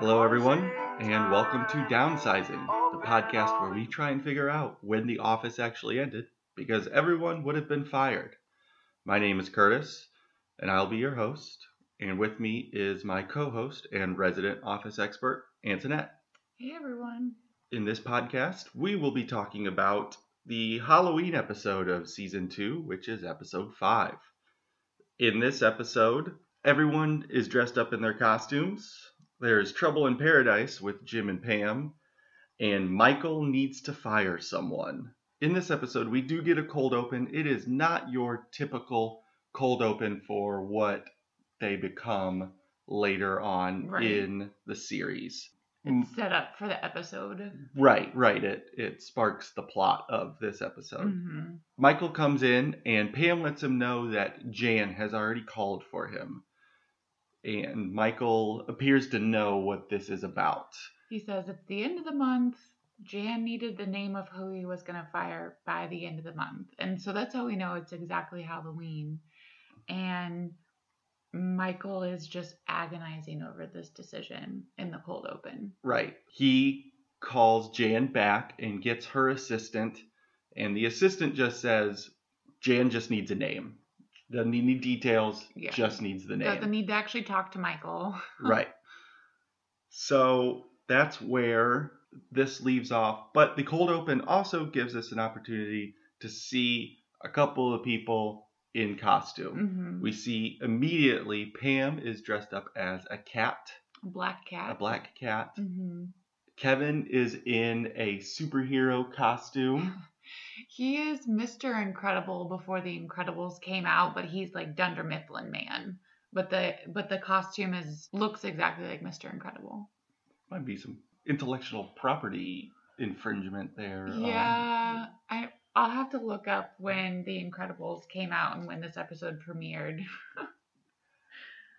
Hello, everyone, and welcome to Downsizing, the podcast where we try and figure out when the office actually ended because everyone would have been fired. My name is Curtis, and I'll be your host. And with me is my co host and resident office expert, Antoinette. Hey everyone. In this podcast, we will be talking about the Halloween episode of season two, which is episode five. In this episode, everyone is dressed up in their costumes. There's trouble in paradise with Jim and Pam, and Michael needs to fire someone. In this episode, we do get a cold open. It is not your typical cold open for what they become later on Right. in the series. It's set up for the episode. Right, right. It it sparks the plot of this episode. hmm Michael comes in and Pam lets him know that Jan has already called for him. And Michael appears to know what this is about. He says at the end of the month, Jan needed the name of who he was going to fire by the end of the month. And so that's how we know it's exactly Halloween. And Michael is just agonizing over this decision in the cold open. Right. He calls Jan back and gets her assistant, and the assistant just says Jan just needs a name. Doesn't need any details, Yeah. just needs the name. Doesn't need to actually talk to Michael. right. So that's where this leaves off. But the cold open also gives us an opportunity to see a couple of people in costume. hmm We see immediately Pam is dressed up as a cat, A Black cat. a black cat. hmm Kevin is in a superhero costume. He is Mr. Incredible before the Incredibles came out, but he's like Dunder Mifflin man. But the but the costume is looks exactly like Mr. Incredible. Might be some intellectual property infringement there. um, Yeah, I I'll have to look up when the Incredibles came out and when this episode premiered.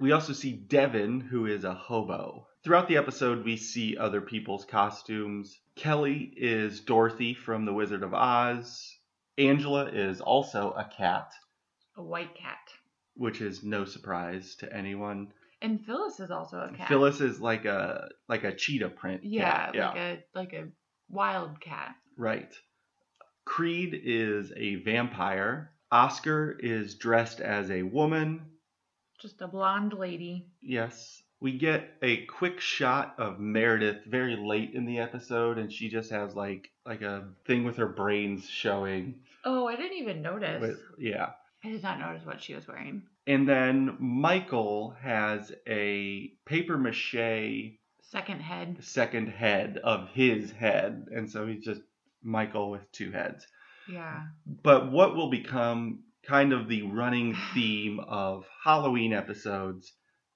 We also see Devon, who is a hobo. Throughout the episode, we see other people's costumes. Kelly is Dorothy from The Wizard of Oz. Angela is also a cat, A white cat. which is no surprise to anyone. And Phyllis is also a cat. Phyllis is like a like a cheetah print. Yeah, cat. like a like a wild cat. Right. Creed is a vampire. Oscar is dressed as a woman. Just a blonde lady. Yes. We get a quick shot of Meredith very late in the episode and she just has like like a thing with her brains showing. Oh, I didn't even notice. With, yeah. I did not notice what she was wearing. And then Michael has a paper mache Second head. second head of his head and so he's just Michael with two heads. Yeah. But what will become kind of the running theme of Halloween episodes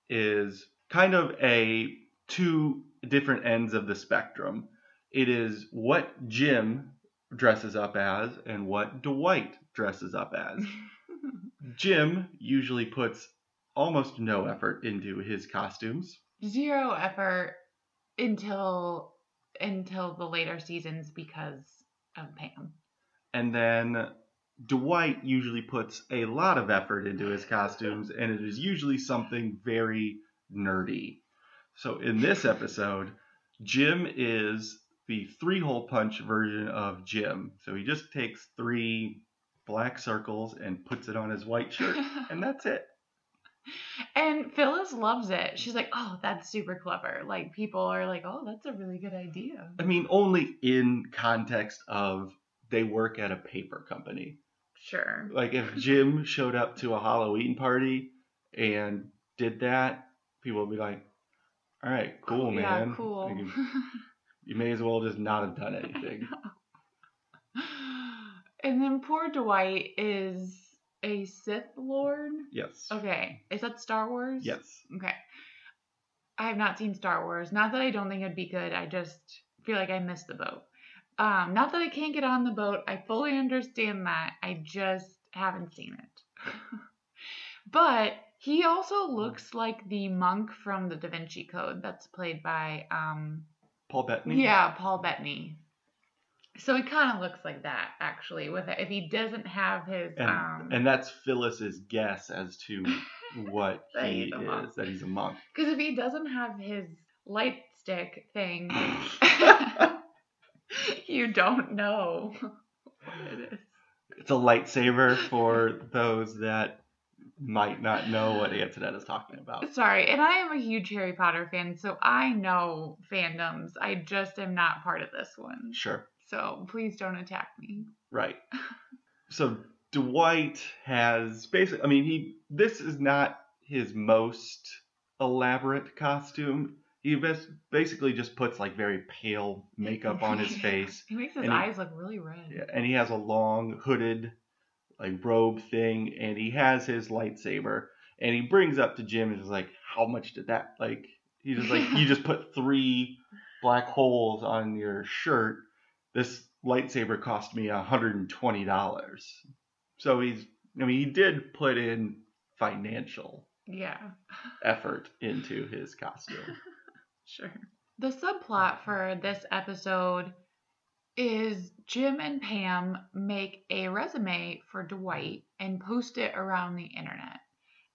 is kind of a two different ends of the spectrum. It is what Jim dresses up as and what Dwight dresses up as. Jim usually puts almost no effort into his costumes. Zero effort until until the later seasons because of Pam. And then Dwight usually puts a lot of effort into his costumes, and it is usually something very nerdy. So in this episode, Jim is the three hole punch version of Jim. So he just takes three black circles and puts it on his white shirt, and that's it. and Phyllis loves it. She's like, "Oh, that's super clever." Like people are like, "Oh, that's a really good idea." I mean, only in context of they work at a paper company. Sure. Like if Jim showed up to a Halloween party and did that, people would be like, "All right, cool, man. Yeah, cool. Like, you, you may as well just not have done anything." and then poor Dwight is a Sith Lord. yes. Okay, is that Star Wars? Yes. Okay. I have not seen Star Wars. Not that I don't think it'd be good. I just feel like I missed the boat. Um, not that I can't get on the boat. I fully understand that. I just haven't seen it. but he also looks like the monk from the Da Vinci Code that's played by um Paul Bettany. yeah, Paul Bettany. So he kind of looks like that actually with it. If he doesn't have his And, um and that's Phyllis's guess as to what he he's monk. is, that he's a monk. Because if he doesn't have his light stick thing, you don't know what it is. It's a lightsaber for those that might not know what Antoinette is talking about. Sorry, and I am a huge Harry Potter fan, so I know fandoms. I just am not part of this one. Sure. So please don't attack me. Right. So Dwight has basically, I mean, he, this is not his most elaborate costume. He basically just puts like very pale makeup on his face. He makes his And he- eyes look really red. Yeah, and he has a long hooded like robe thing and he has his lightsaber and he brings up to Jim and is like, How much did that like he's just like you just put three black holes on your shirt. This lightsaber cost me hundred and twenty dollars. So he's I mean he did put in financial Yeah, effort into his costume. sure. The subplot for this episode is Jim and Pam make a resume for Dwight and post it around the internet.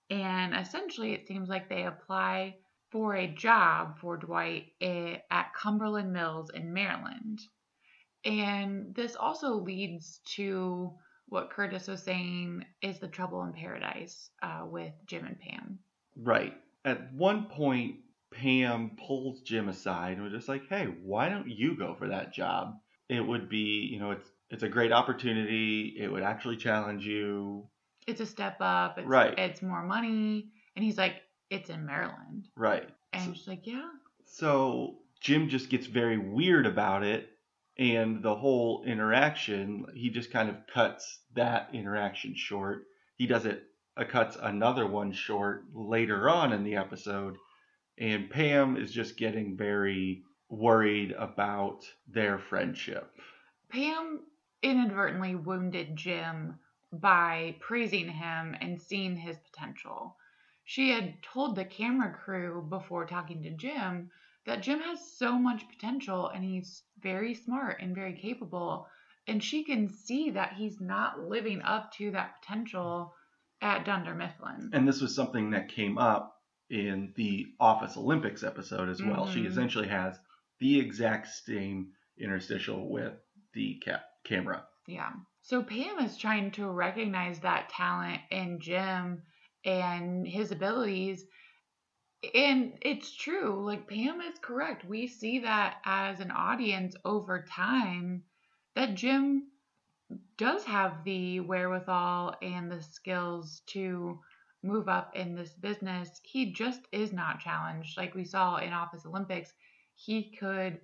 And essentially, it seems like they apply for a job for Dwight eh, at Cumberland Mills in Maryland. And this also leads to what Curtis was saying is the trouble in paradise uh, with Jim and Pam. Right. At one point, Pam pulls Jim aside and was just like, "Hey, why don't you go for that job? It would be, you know, it's it's a great opportunity. It would actually challenge you." It's a step up. It's, Right. It's more money. And he's like, it's in Maryland. Right. And So- she's like, yeah. So Jim just gets very weird about it, and the whole interaction, he just kind of cuts that interaction short. He does it, uh, cuts another one short later on in the episode, and Pam is just getting very worried about their friendship. Pam inadvertently wounded Jim by praising him and seeing his potential. She had told the camera crew before talking to Jim that Jim has so much potential and he's very smart and very capable. And she can see that he's not living up to that potential at Dunder Mifflin. And this was something that came up in the Office Olympics episode as well. She Mhm. essentially has the exact same interstitial with the ca- camera. Yeah. So Pam is trying to recognize that talent in Jim and his abilities. And it's true. Like Pam is correct. We see that as an audience over time that Jim does have the wherewithal and the skills to move up in this business. He just is not challenged. Like we saw in Office Olympics, he could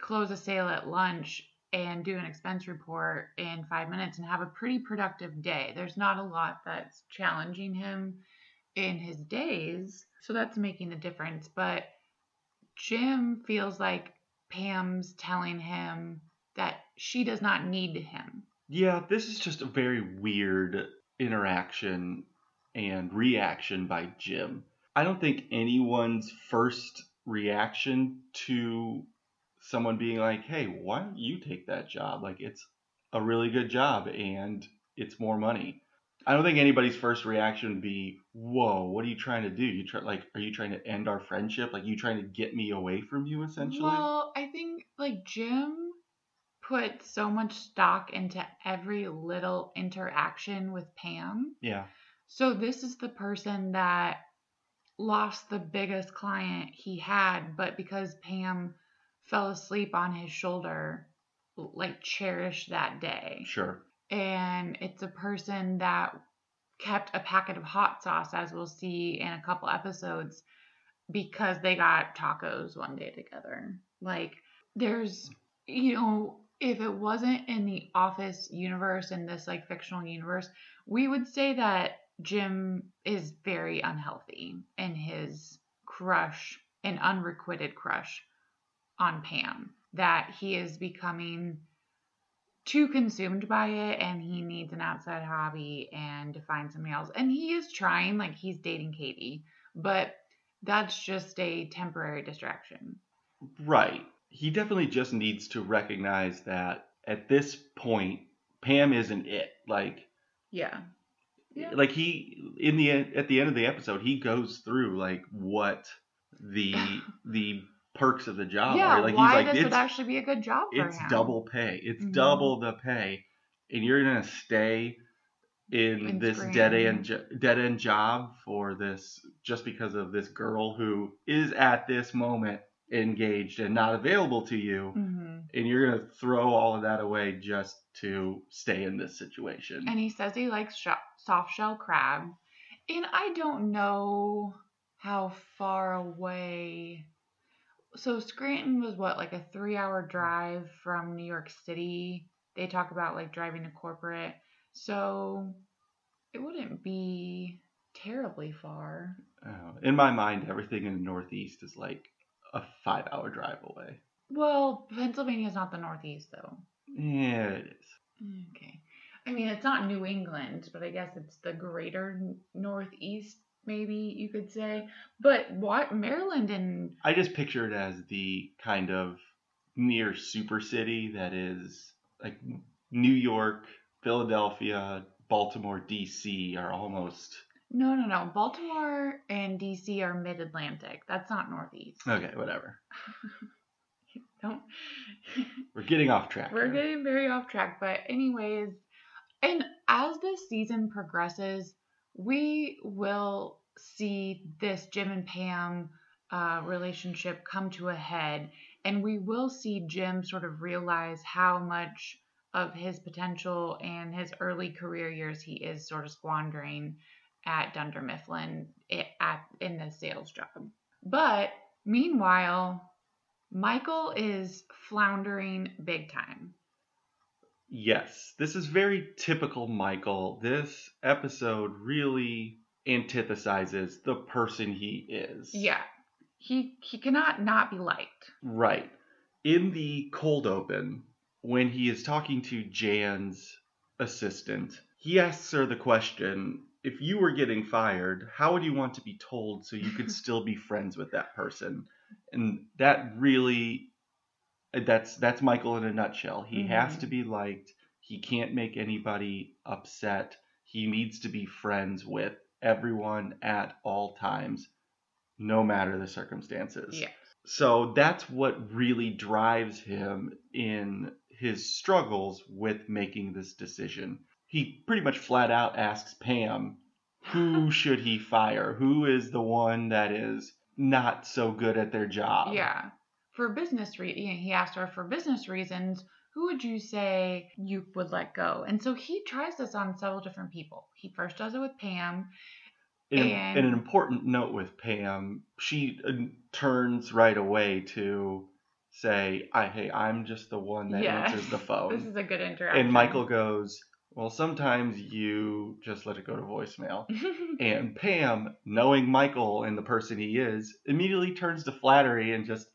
close a sale at lunch and do an expense report in five minutes and have a pretty productive day. There's not a lot that's challenging him in his days. So that's making the difference. But Jim feels like Pam's telling him that she does not need him. Yeah, this is just a very weird interaction and reaction by Jim. I don't think anyone's first reaction to someone being like, hey, why don't you take that job? Like, it's a really good job and it's more money. I don't think anybody's first reaction would be, whoa, what are you trying to do? You try like, are you trying to end our friendship? Like, you trying to get me away from you, essentially? Well, I think like Jim put so much stock into every little interaction with Pam. yeah, So this is the person that lost the biggest client he had, but because Pam fell asleep on his shoulder, like cherished that day. sure. And it's a person that kept a packet of hot sauce, as we'll see in a couple episodes, because they got tacos one day together. Like, there's, you know, if it wasn't in the office universe, in this like fictional universe, we would say that Jim is very unhealthy in his crush, an unrequited crush on Pam. That he is becoming too consumed by it and he needs an outside hobby and to find something else. And he is trying, like he's dating Katie, but that's just a temporary distraction. Right. He definitely just needs to recognize that at this point, Pam isn't it. Like, Yeah. Yeah. like he in the at the end of the episode, he goes through like what the the perks of the job yeah, are. Like why he's like this would actually be a good job for him. it's him. double pay. It's Mhm. double the pay, and you're gonna stay in this dead end dead end job for this just because of this girl who is at this moment engaged and not available to you, hmm and you're gonna throw all of that away just to stay in this situation. And he says he likes sh- soft shell crab. And I don't know how far away. So Scranton was what, like a three hour drive from New York City? They talk about like driving to corporate. So it wouldn't be terribly far. Uh, in my mind, everything in the Northeast is like a five hour drive away. Well, Pennsylvania is not the Northeast though. Yeah, it is. Okay. I mean, it's not New England, but I guess it's the greater Northeast, maybe you could say. But what Maryland and I just picture it as the kind of near super city that is like New York, Philadelphia, Baltimore, DC are almost no, no, no, Baltimore and DC are mid Atlantic. That's not Northeast. okay. Whatever. Don't. We're getting off track. We're getting very off track, but anyways, and as this season progresses, we will see this Jim and Pam uh, relationship come to a head, and we will see Jim sort of realize how much of his potential and his early career years he is sort of squandering at Dunder Mifflin i- at in the sales job. But meanwhile, Michael is floundering big time. Yes, this is very typical Michael. This episode really antithesizes the person he is. Yeah. He he cannot not be liked. Right. In the cold open, when he is talking to Jan's assistant, he asks her the question if you were getting fired, how would you want to be told so you could still be friends with that person? And that really that's that's Michael in a nutshell. He has Mhm. to be liked. He can't make anybody upset. He needs to be friends with everyone at all times, no matter the circumstances. Yeah. So that's what really drives him in his struggles with making this decision. He pretty much flat out asks Pam, who should he fire? Who is the one that is not so good at their job? Yeah. For business re- he asked her for business reasons, who would you say you would let go? And so he tries this on several different people. He first does it with Pam. in, And- and an important note with Pam, she uh, turns right away to say, I, hey, I'm just the one that Yeah. answers the phone. This is a good interaction. and Michael goes, well, sometimes you just let it go to voicemail. And Pam, knowing Michael and the person he is, immediately turns to flattery and just,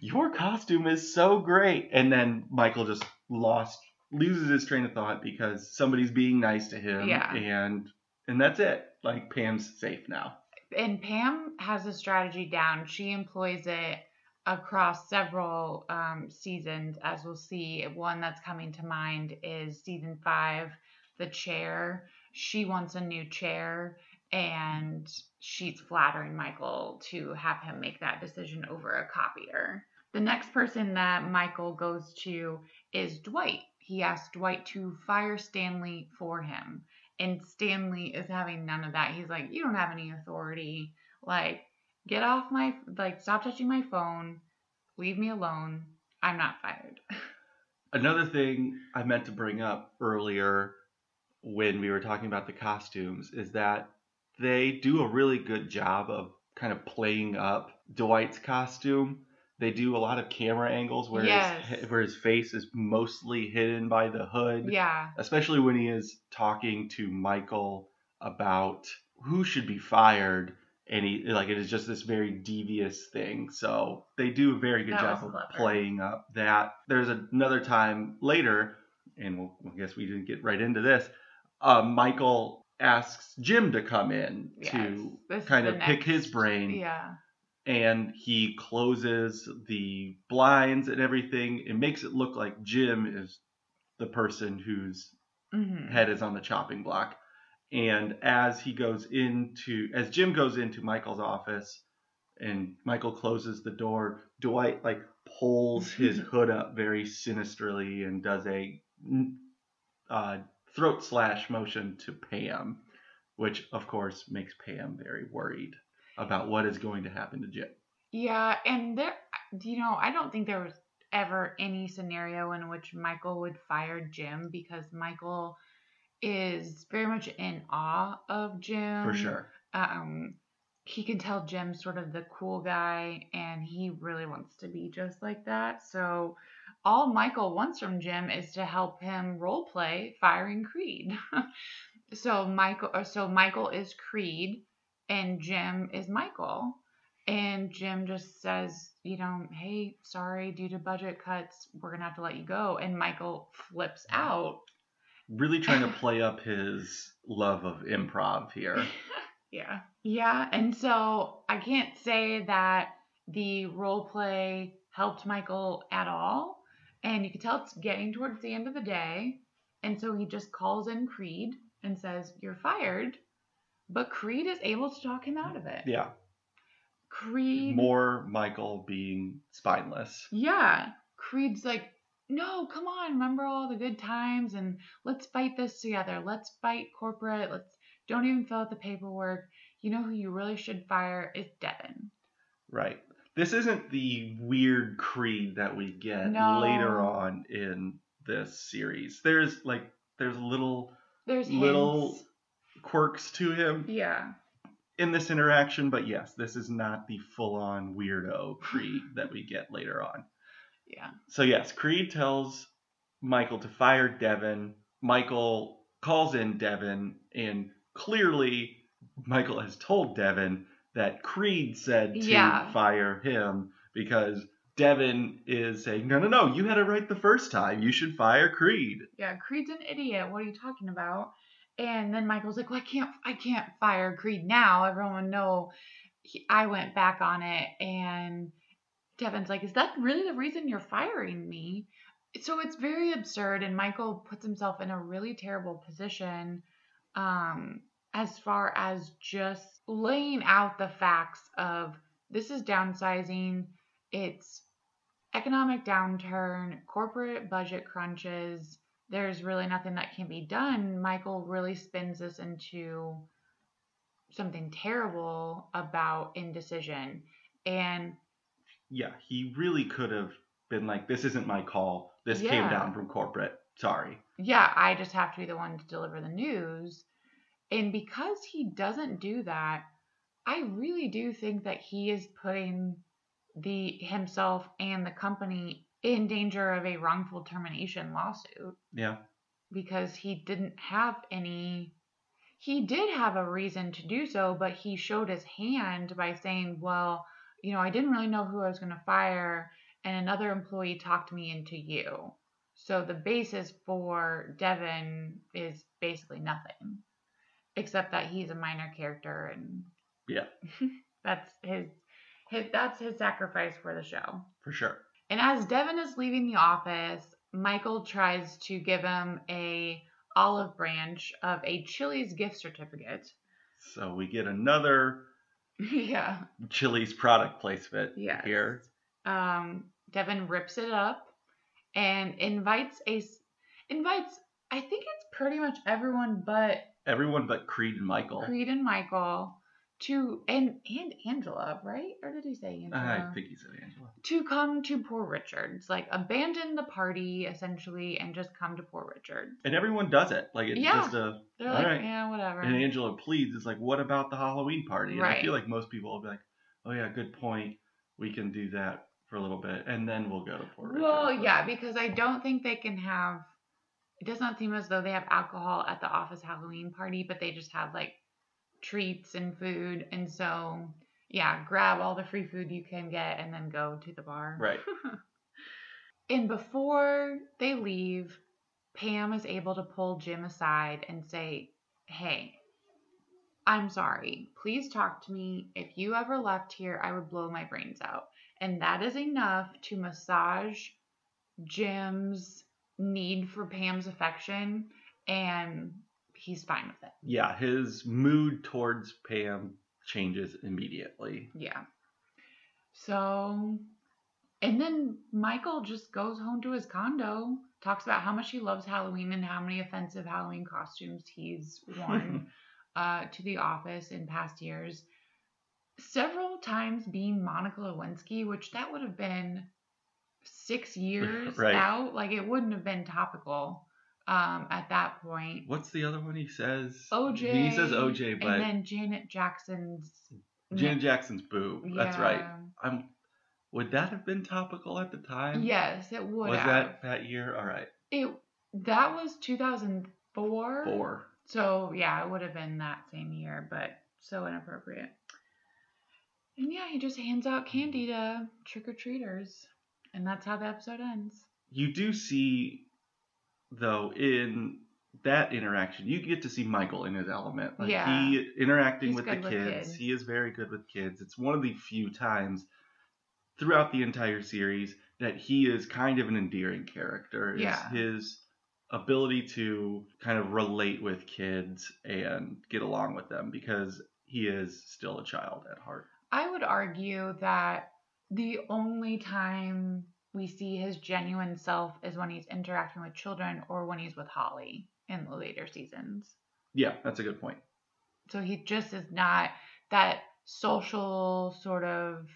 Your costume is so great. And then Michael just lost, loses his train of thought because somebody's being nice to him. Yeah. And and that's it. Like Pam's safe now. and Pam has a strategy down. She employs it across several um, seasons, as we'll see. One that's coming to mind is season five, The Chair. She wants a new chair, and she's flattering Michael to have him make that decision over a copier. The next person that Michael goes to is Dwight. He asks Dwight to fire Stanley for him. And Stanley is having none of that. He's like, You don't have any authority. Like, get off my, like, stop touching my phone. Leave me alone. I'm not fired. Another thing I meant to bring up earlier when we were talking about the costumes is that they do a really good job of kind of playing up Dwight's costume. They do a lot of camera angles where Yes. his where his face is mostly hidden by the hood, yeah. especially when he is talking to Michael about who should be fired and he like it is just this very devious thing. So they do a very good That job of playing up that. There's another time later, and we'll, I guess we didn't get right into this. Uh, Michael asks Jim to come in Yes. to This kind of pick his brain, Yeah. and he closes the blinds and everything. It makes it look like Jim is the person whose hmm head is on the chopping block. And as he goes into, as Jim goes into Michael's office and Michael closes the door. Dwight like pulls his hood up very sinisterly and does a uh, throat slash motion to Pam, which of course makes Pam very worried about what is going to happen to Jim. Yeah, and there, you know, I don't think there was ever any scenario in which Michael would fire Jim because Michael is very much in awe of Jim. For sure. Um, he can tell Jim's sort of the cool guy, and he really wants to be just like that. So all Michael wants from Jim is to help him role play firing Creed. so Michael, uh, so Michael is Creed, and Jim is Michael. And Jim just says, you know, hey, sorry, due to budget cuts, we're gonna have to let you go. And Michael flips out. Really trying to play up his love of improv here. yeah. Yeah. And so I can't say that the role play helped Michael at all. And you can tell it's getting towards the end of the day. And so he just calls in Creed and says, You're fired. But Creed is able to talk him out of it. Yeah. Creed. More Michael being spineless. Yeah. Creed's like, no, come on, remember all the good times and let's fight this together. Let's fight corporate. Let's don't even fill out the paperwork. You know who you really should fire is Devon. Right. This isn't the weird creed that we get No. later on in this series. There's like there's little There's Little- hints. quirks to him Yeah. in this interaction, but yes, this is not the full-on weirdo creed that we get later on. Yeah. So yes, Creed tells Michael to fire Devon. Michael calls in Devon, and clearly Michael has told Devon that Creed said to Yeah. fire him because Devon is saying, No, no, no, you had it right the first time. You should fire Creed. Yeah, Creed's an idiot. What are you talking about? And then Michael's like, "Well, I can't, I can't fire Creed now. Everyone know he, I went back on it." And Devon's like, "Is that really the reason you're firing me?" So it's very absurd, and Michael puts himself in a really terrible position, um, as far as just laying out the facts of this is downsizing. It's economic downturn, corporate budget crunches there's really nothing that can be done, Michael really spins this into something terrible about indecision. And Yeah, he really could have been like, This isn't my call. This came down from corporate. Sorry. yeah, I just have to be the one to deliver the news. And because he doesn't do that, I really do think that he is putting the himself and the company in danger of a wrongful termination lawsuit. Yeah. because he didn't have any he did have a reason to do so but he showed his hand by saying well you know i didn't really know who i was going to fire and another employee talked me into you so the basis for devon is basically nothing except that he's a minor character and Yeah. that's his, his that's his sacrifice for the show For sure. and as Devon is leaving the office, Michael tries to give him a olive branch of a Chili's gift certificate. So we get another yeah. Chili's product placement Yes. here. Um, Devin rips it up and invites a invites. I think it's pretty much everyone but Everyone but Creed and Michael. Creed and Michael to and and Angela, right? Or did he say Angela? I think he said Angela. to come to Poor Richard's, like abandon the party essentially and just come to Poor Richard's. And everyone does it. Like it's Yeah. just a They're All like, right. yeah, whatever. and Angela pleads is like, what about the Halloween party? And I feel like most people will be like, Oh yeah, good point. We can do that for a little bit and then we'll go to poor Richard. well, yeah, because I don't think they can have. It does not seem as though they have alcohol at the office Halloween party, but they just have like treats and food, and so yeah, grab all the free food you can get and then go to the bar. Right. And before they leave, Pam is able to pull Jim aside and say, Hey, I'm sorry. Please talk to me. If you ever left here, I would blow my brains out. And that is enough to massage Jim's need for Pam's affection, and he's fine with it. Yeah, his mood towards Pam changes immediately. Yeah. So, and then Michael just goes home to his condo, talks about how much he loves Halloween and how many offensive Halloween costumes he's worn uh, to the office in past years. Several times being Monica Lewinsky, which that would have been six years Right. out. Like it wouldn't have been topical um, at that point. What's the other one he says? OJ. He says OJ, but and then Janet Jackson's. Janet Jackson's boo. That's right. I'm. Would that have been topical at the time? Yes, it would Was have. that that year? All right. It that was 2004. Four. So yeah, it would have been that same year, but so inappropriate. And yeah, he just hands out candy to trick or treaters, and that's how the episode ends. You do see, though, in that interaction, you get to see Michael in his element. Like Yeah. he interacting He's with the good with kids. kids. He is very good with kids. It's one of the few times throughout the entire series that he is kind of an endearing character. Yeah. His ability to kind of relate with kids and get along with them because he is still a child at heart. I would argue that the only time we see his genuine self is when he's interacting with children or when he's with Holly in the later seasons. Yeah, that's a good point. So he just is not that social sort of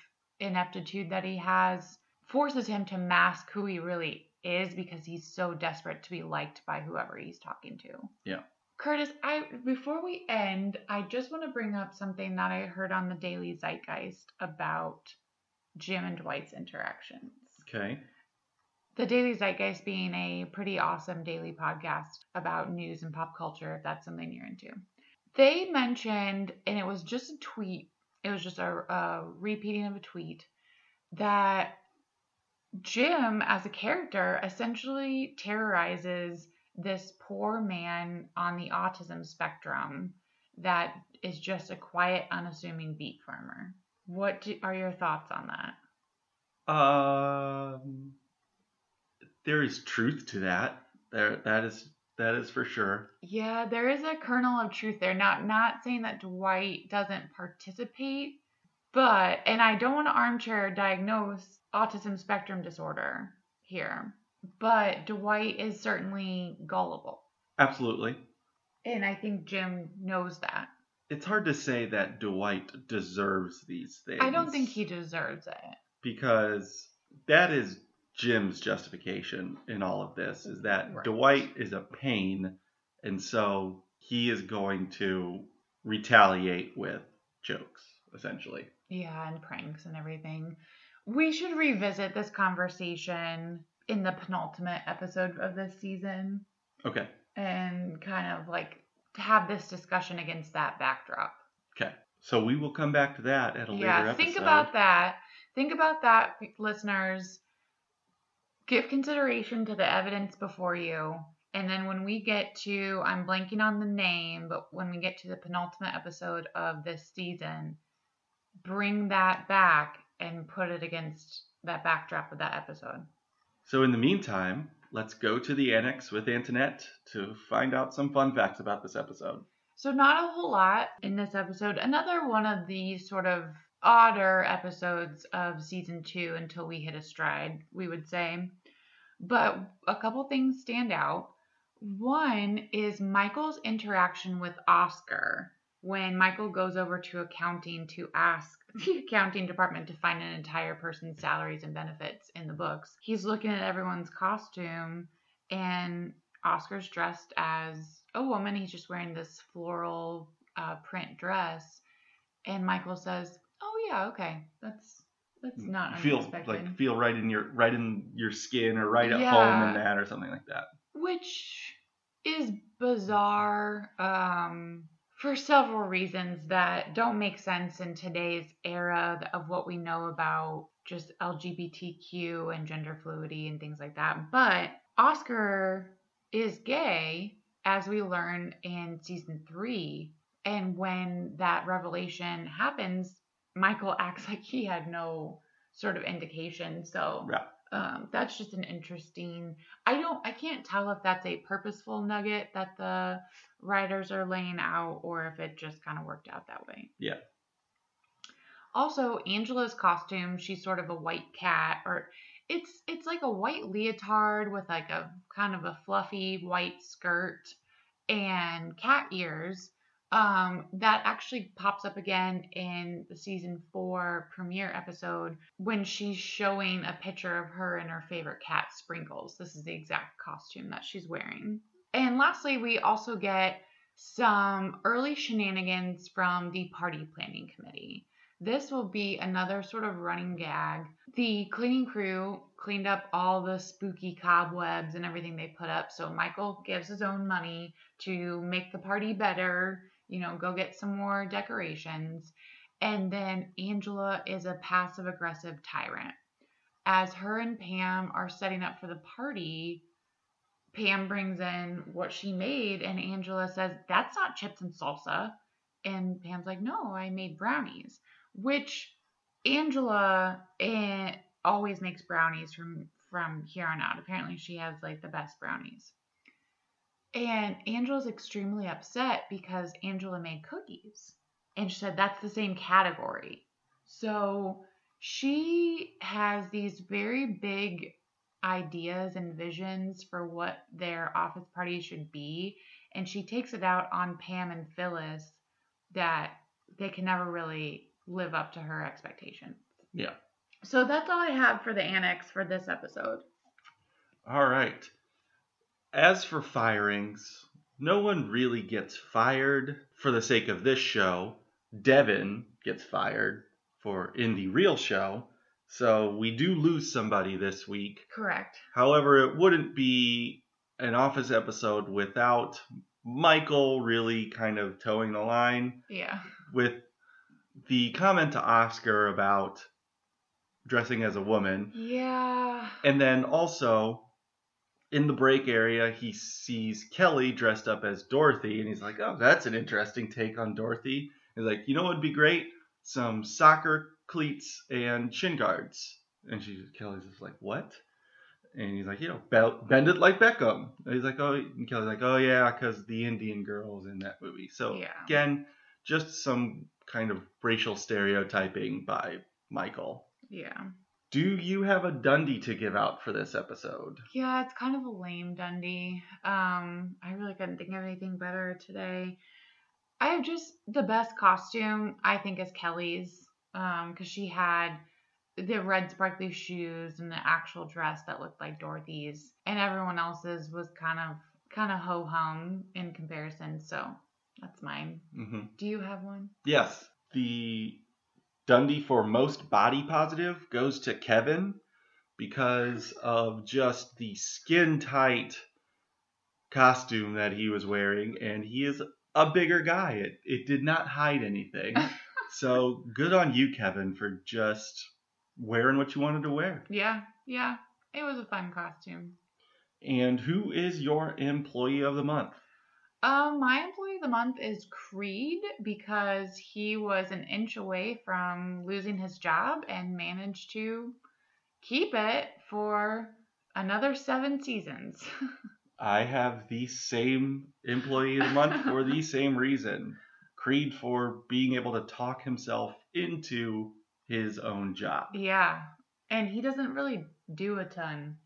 ineptitude that he has forces him to mask who he really is because he's so desperate to be liked by whoever he's talking to. Yeah. Curtis, I before we end, I just want to bring up something that I heard on the Daily Zeitgeist about Jim and Dwight's interactions. Okay. The Daily Zeitgeist being a pretty awesome daily podcast about news and pop culture, if that's something you're into. They mentioned, and it was just a tweet, it was just a, a repeating of a tweet, that Jim, as a character, essentially terrorizes this poor man on the autism spectrum that is just a quiet, unassuming beet farmer. What do, are your thoughts on that? Um, there is truth to that. There, that is that is for sure. Yeah, there is a kernel of truth there. Not not saying that Dwight doesn't participate, but and I don't want to armchair diagnose autism spectrum disorder here, but Dwight is certainly gullible. Absolutely. And I think Jim knows that. It's hard to say that Dwight deserves these things. I don't think he deserves it. because that is Jim's justification in all of this is that Right. Dwight is a pain and so he is going to retaliate with jokes essentially. Yeah, and pranks and everything. We should revisit this conversation in the penultimate episode of this season. Okay. and kind of like have this discussion against that backdrop. Okay. So we will come back to that at a later Yeah, episode. think about that. Think about that, listeners. Give consideration to the evidence before you. And then when we get to, I'm blanking on the name, but when we get to the penultimate episode of this season, bring that back and put it against that backdrop of that episode. So in the meantime, let's go to the annex with Antoinette to find out some fun facts about this episode. So, not a whole lot in this episode. Another one of these sort of odder episodes of season two until we hit a stride, we would say. But a couple things stand out. One is Michael's interaction with Oscar when Michael goes over to accounting to ask the accounting department to find an entire person's salaries and benefits in the books. He's looking at everyone's costume and Oscar's dressed as a woman. He's just wearing this floral uh, print dress, and Michael says, "Oh yeah, okay, that's that's not feel unexpected." like feel right in your right in your skin or right at Yeah. home in that or something like that. which is bizarre um, for several reasons that don't make sense in today's era of what we know about just LGBTQ and gender fluidity and things like that. But Oscar is gay, as we learn in season three. And when that revelation happens, Michael acts like he had no sort of indication. So Yeah. Um, that's just an interesting i don't i can't tell if that's a purposeful nugget that the writers are laying out or if it just kind of worked out that way Yeah. Also, Angela's costume, she's sort of a white cat or it's it's like a white leotard with like a kind of a fluffy white skirt and cat ears. Um, that actually pops up again in the season four premiere episode when she's showing a picture of her and her favorite cat, Sprinkles. This is the exact costume that she's wearing. And lastly, we also get some early shenanigans from the party planning committee. This will be another sort of running gag. The cleaning crew cleaned up all the spooky cobwebs and everything they put up. So Michael gives his own money to make the party better, you know, go get some more decorations. And then Angela is a passive aggressive tyrant. As her and Pam are setting up for the party, Pam brings in what she made, and Angela says, That's not chips and salsa. And Pam's like, No, I made brownies, which Angela eh, always makes brownies from from here on out. Apparently, she has like the best brownies. And Angela's extremely upset because Angela made cookies. And she said that's the same category. So she has these very big ideas and visions for what their office party should be. And she takes it out on Pam and Phyllis that they can never really live up to her expectations. Yeah. So that's all I have for the annex for this episode. All right. As for firings, no one really gets fired for the sake of this show. Devon gets fired for in the real show. So we do lose somebody this week. Correct. However, it wouldn't be an office episode without Michael really kind of toeing the line Yeah. with the comment to Oscar about dressing as a woman. Yeah. And then also in the break area, he sees Kelly dressed up as Dorothy, and he's like, "Oh, that's an interesting take on Dorothy." He's like, "You know what would be great? Some soccer cleats and shin guards." And she, Kelly's just like, "What?" And he's like, "You know, bend it like Beckham." And he's like, "Oh," and Kelly's like, "Oh yeah, because the Indian girls in that movie." So Yeah. again, just some kind of racial stereotyping by Michael. Yeah. Do you have a Dundie to give out for this episode? Yeah, it's kind of a lame Dundie. Um, I really couldn't think of anything better today. I have just the best costume, I think, is Kelly's. Um, because she had the red sparkly shoes and the actual dress that looked like Dorothy's, and everyone else's was kind of kind of ho hum in comparison. So that's mine. hmm Do you have one? Yes. The Dundie for most body positive goes to Kevin because of just the skin tight costume that he was wearing, and he is a bigger guy. It, it did not hide anything. so good on you, Kevin, for just wearing what you wanted to wear. Yeah, yeah. It was a fun costume. And who is your employee of the month? Um, my employee of the month is Creed because he was an inch away from losing his job and managed to keep it for another seven seasons. I have the same employee of the month for the same reason. Creed for being able to talk himself into his own job. yeah, and he doesn't really do a ton.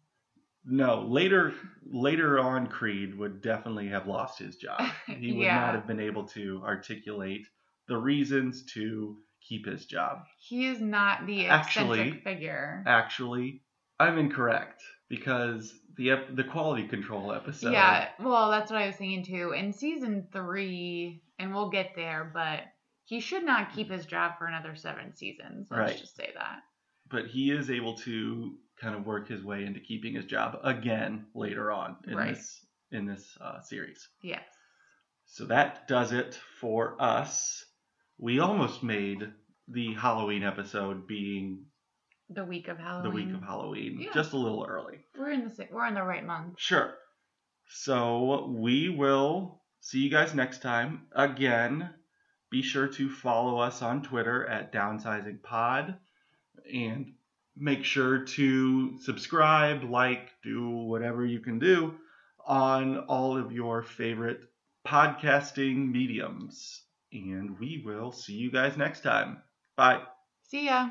No, later later on Creed would definitely have lost his job. He would Yeah. not have been able to articulate the reasons to keep his job. He is not the Actually- figure. Actually, I'm incorrect because the ep- the quality control episode Yeah, well, that's what I was thinking too. In season three, and we'll get there, but he should not keep his job for another seven seasons. Let's Right. just say that. but he is able to kind of work his way into keeping his job again later on in Right. this in this uh, series. Yes. So that does it for us. We almost made the Halloween episode being The week of Halloween. the week of Halloween, Yeah. just a little early. We're in the we're in the right month. Sure. So we will see you guys next time. Again, be sure to follow us on Twitter at Downsizing Pod and make sure to subscribe, like, do whatever you can do on all of your favorite podcasting mediums. And we will see you guys next time. Bye. See ya.